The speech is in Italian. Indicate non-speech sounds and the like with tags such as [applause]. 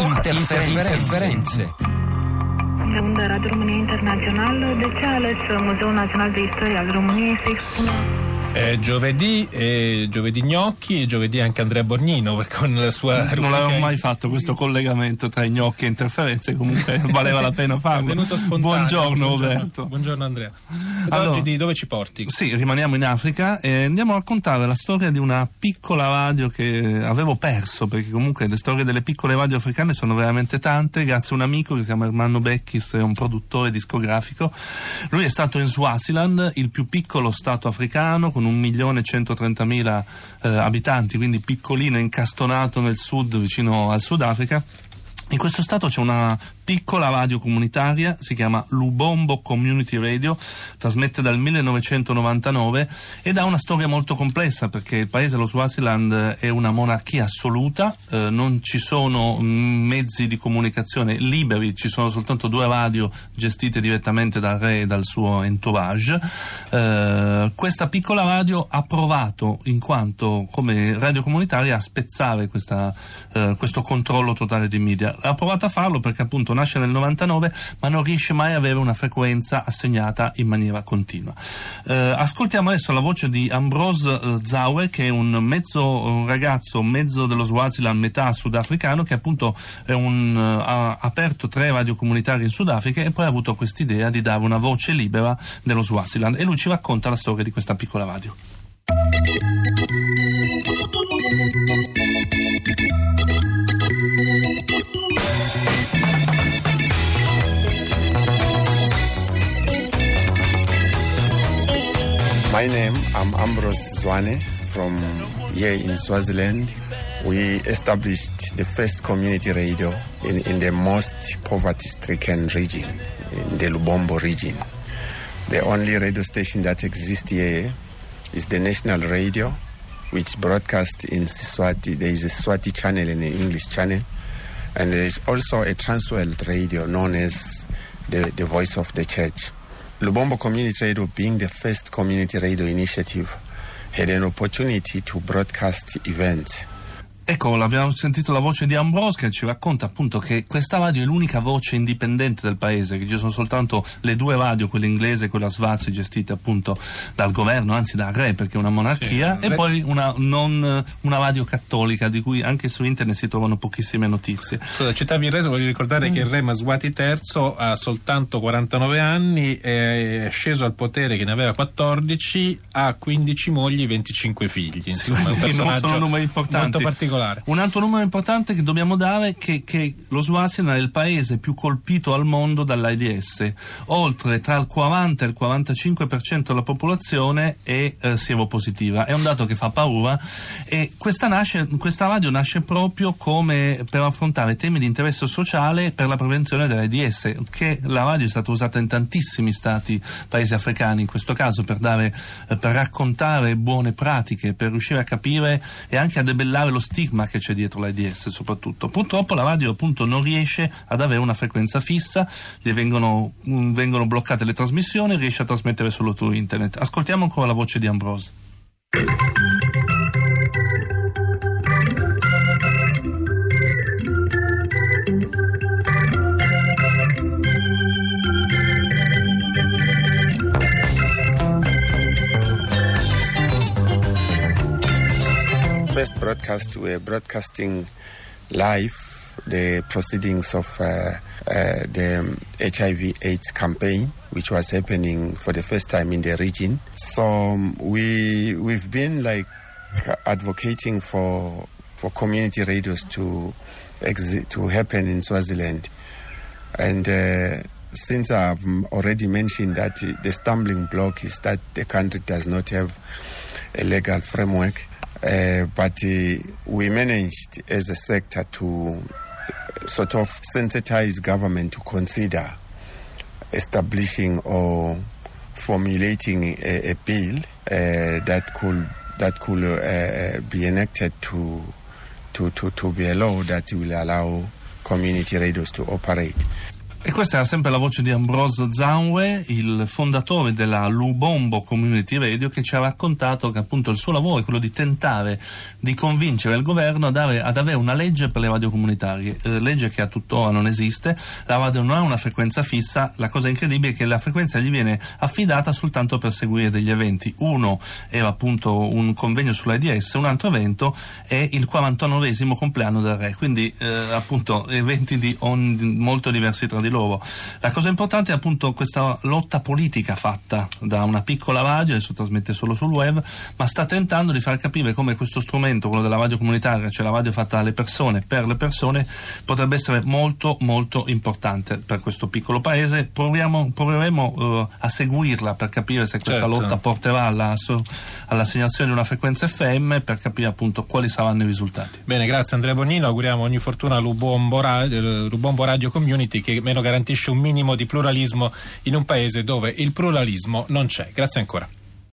Interferențe. De unde Radio România Internațională, de ce a ales Muzeul Național de Istorie al României să expună Eh, giovedì, eh, giovedì gnocchi e giovedì anche Andrea Borgnino con la sua Non avevo mai fatto questo collegamento tra gnocchi e interferenze, comunque [laughs] valeva la pena È farlo. spontaneo. Buongiorno Roberto. Buongiorno Andrea. Ed Allora- oggi di dove ci porti? Sì, rimaniamo in Africa e andiamo a raccontare la storia di una piccola radio che avevo perso, perché comunque le storie delle piccole radio africane sono veramente tante, grazie a un amico che si chiama Ermanno Becchis, è un produttore discografico. Lui è stato in Swaziland, il più piccolo stato africano, con un milione e 130.000 eh, abitanti, quindi piccolino, incastonato nel sud, vicino al Sudafrica. In questo stato c'è una piccola radio comunitaria, si chiama Lubombo Community Radio, trasmette dal 1999 ed ha una storia molto complessa perché il paese, lo Swaziland, è una monarchia assoluta, eh, non ci sono mm, mezzi di comunicazione liberi, ci sono soltanto due radio gestite direttamente dal re e dal suo entourage. Eh, questa piccola radio ha provato, in quanto come radio comunitaria, a spezzare questa, eh, questo controllo totale di media. Ha provato a farlo perché appunto nasce nel 99 ma non riesce mai ad avere una frequenza assegnata in maniera continua. Eh, ascoltiamo adesso la voce di Ambrose eh, Zawe che è un mezzo un ragazzo, mezzo dello Swaziland, metà sudafricano che appunto un, eh, ha aperto tre radio comunitarie in Sudafrica e poi ha avuto quest'idea di dare una voce libera dello Swaziland e lui ci racconta la storia di questa piccola radio. My name, I'm Ambrose Zwane from here in Swaziland. We established the first community radio in, in the most poverty-stricken region, in the Lubombo region. The only radio station that exists here is the national radio, which broadcasts in Swati. There is a Swati channel and an English channel. And there is also a Transworld radio known as the, the Voice of the Church. Lubombo Community Radio, being the first community radio initiative, had an opportunity to broadcast events. Ecco, abbiamo sentito la voce di Ambrose che ci racconta appunto che questa radio è l'unica voce indipendente del paese, che ci sono soltanto le due radio, quella inglese e quella svazi, gestite appunto dal governo, anzi dal re, perché è una monarchia, Sì, e re- poi una, non, una radio cattolica di cui anche su internet si trovano pochissime notizie. Scusa, citavi il re, voglio ricordare che il re Maswati III ha soltanto 49 anni, è sceso al potere che ne aveva 14, ha 15 mogli e 25 figli. Insomma, è un Quindi non personaggio sono numeri importanti. molto particolare. Un altro numero importante che dobbiamo dare è che, che lo Swaziland è il paese più colpito al mondo dall'AIDS. Oltre tra il 40 e il 45% della popolazione è eh, sieropositiva. È un dato che fa paura e questa, nasce, questa radio nasce proprio come per affrontare temi di interesse sociale per la prevenzione dell'AIDS, che la radio è stata usata in tantissimi stati, paesi africani in questo caso, per, dare, eh, per raccontare buone pratiche, per riuscire a capire e anche a debellare lo stigma che c'è dietro l'AIDS soprattutto. Purtroppo la radio appunto non riesce ad avere una frequenza fissa, gli vengono, mm, vengono bloccate le trasmissioni, riesce a trasmettere solo su internet. Ascoltiamo ancora la voce di Ambrose. First broadcast, we were broadcasting live the proceedings of uh, uh, the HIV/AIDS campaign, which was happening for the first time in the region. So um, we we've been like advocating for for community radios to exi- to happen in Swaziland, and. Uh, since I've already mentioned that the stumbling block is that the country does not have a legal framework, uh, but uh, we managed as a sector to sort of sensitize government to consider establishing or formulating a, a bill uh, that could that could be enacted to, to to to be a law that will allow community radios to operate. E questa era sempre la voce di Ambrose Zanwe, il fondatore della Lubombo Community Radio, che ci ha raccontato che appunto il suo lavoro è quello di tentare di convincere il governo ad avere, ad avere una legge per le radio comunitarie, eh, legge che a tuttora non esiste, la radio non ha una frequenza fissa, la cosa incredibile è che la frequenza gli viene affidata soltanto per seguire degli eventi. Uno era appunto un convegno sull'AIDS, un altro evento è il 49 compleanno del re, quindi eh, appunto eventi di on, molto diversi tra di loro loro. La cosa importante è appunto questa lotta politica fatta da una piccola radio, adesso trasmette solo sul web, ma sta tentando di far capire come questo strumento, quello della radio comunitaria, cioè la radio fatta dalle persone, per le persone, potrebbe essere molto molto importante per questo piccolo paese. Proviamo, proveremo uh, a seguirla per capire se questa certo. lotta porterà alla, all'assegnazione di una frequenza FM per capire appunto quali saranno i risultati. Bene, grazie Andrea Bonino, auguriamo ogni fortuna a Lubombo Radio, Lubombo Radio Community che meno garantisce un minimo di pluralismo in un paese dove il pluralismo non c'è. Grazie ancora.